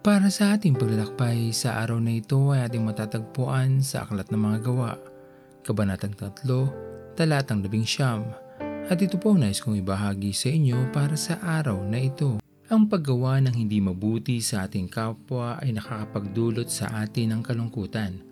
Para sa ating paglalakbay sa araw na ito ay ating matatagpuan sa Aklat ng Mga Gawa, Kabanatang 3, Talatang 11. At ito po nais kong ibahagi sa inyo para sa araw na ito. Ang paggawa ng hindi mabuti sa ating kapwa ay nakakapagdulot sa atin ng kalungkutan,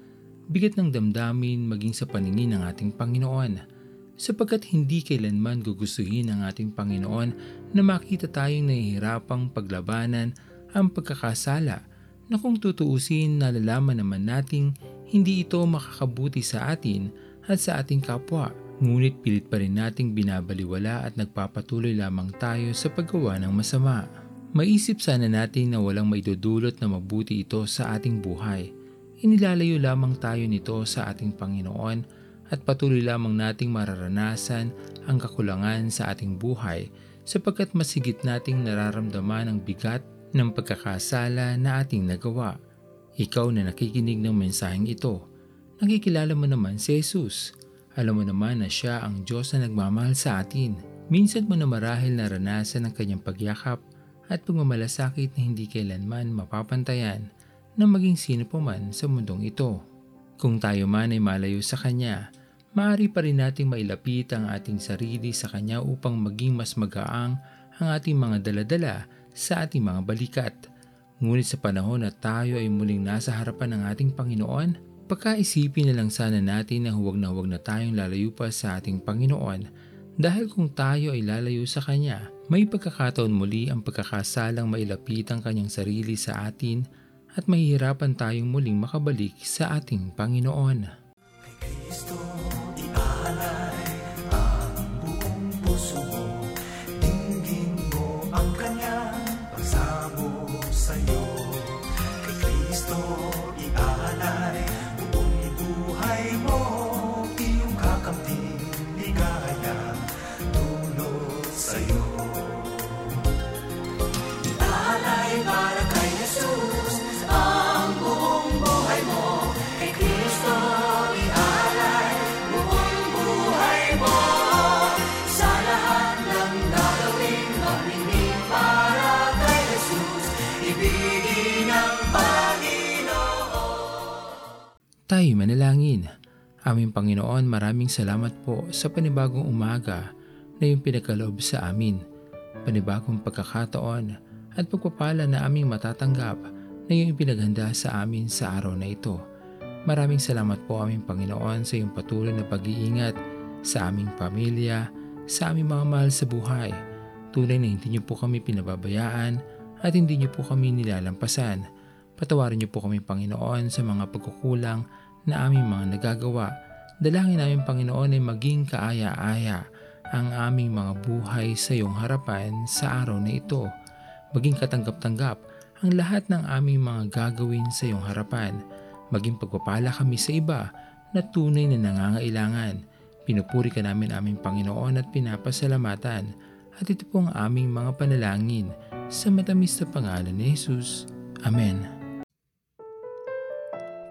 bigat ng damdamin maging sa paningin ng ating Panginoon sapagkat hindi kailanman gugustuhin ng ating Panginoon na makita tayong nahihirapang paglabanan ang pagkakasala na kung tutuusin nalalaman naman nating hindi ito makakabuti sa atin at sa ating kapwa. Ngunit pilit pa rin nating binabaliwala at nagpapatuloy lamang tayo sa paggawa ng masama. Maisip sana natin na walang maidudulot na mabuti ito sa ating buhay. Inilalayo lamang tayo nito sa ating Panginoon at patuloy lamang nating mararanasan ang kakulangan sa ating buhay sapagkat masigit nating nararamdaman ang bigat ng pagkakasala na ating nagawa. Ikaw na nakikinig ng mensaheng ito, nakikilala mo naman si Jesus. Alam mo naman na siya ang Diyos na nagmamahal sa atin. Minsan mo na marahil naranasan ang kanyang pagyakap at pagmamalasakit na hindi kailanman mapapantayan na maging sino pa man sa mundong ito. Kung tayo man ay malayo sa Kanya, maaari pa rin nating mailapit ang ating sarili sa Kanya upang maging mas magaang ang ating mga daladala sa ating mga balikat. Ngunit sa panahon na tayo ay muling nasa harapan ng ating Panginoon, pagkaisipin na lang sana natin na huwag na huwag na tayong lalayo pa sa ating Panginoon dahil kung tayo ay lalayo sa Kanya, may pagkakataon muli ang pagkakasalang mailapit ang Kanyang sarili sa atin at mahihirapan tayong muling makabalik sa ating Panginoon. Tayo manalangin. Aming Panginoon, maraming salamat po sa panibagong umaga na iyong pinagkaloob sa amin. Panibagong pagkakataon at pagpapala na aming matatanggap na iyong ipinaghanda sa amin sa araw na ito. Maraming salamat po aming Panginoon sa iyong patuloy na pag-iingat sa aming pamilya, sa aming mga mahal sa buhay. Tunay na hindi niyo po kami pinababayaan at hindi niyo po kami nilalampasan. Patawarin niyo po kami Panginoon sa mga pagkukulang na aming mga nagagawa. Dalangin namin Panginoon ay maging kaaya-aya ang aming mga buhay sa iyong harapan sa araw na ito. Maging katanggap-tanggap ang lahat ng aming mga gagawin sa iyong harapan. Maging pagpapala kami sa iba na tunay na nangangailangan. Pinupuri ka namin aming Panginoon at pinapasalamatan. At ito po ang aming mga panalangin sa matamis na pangalan ni Jesus. Amen.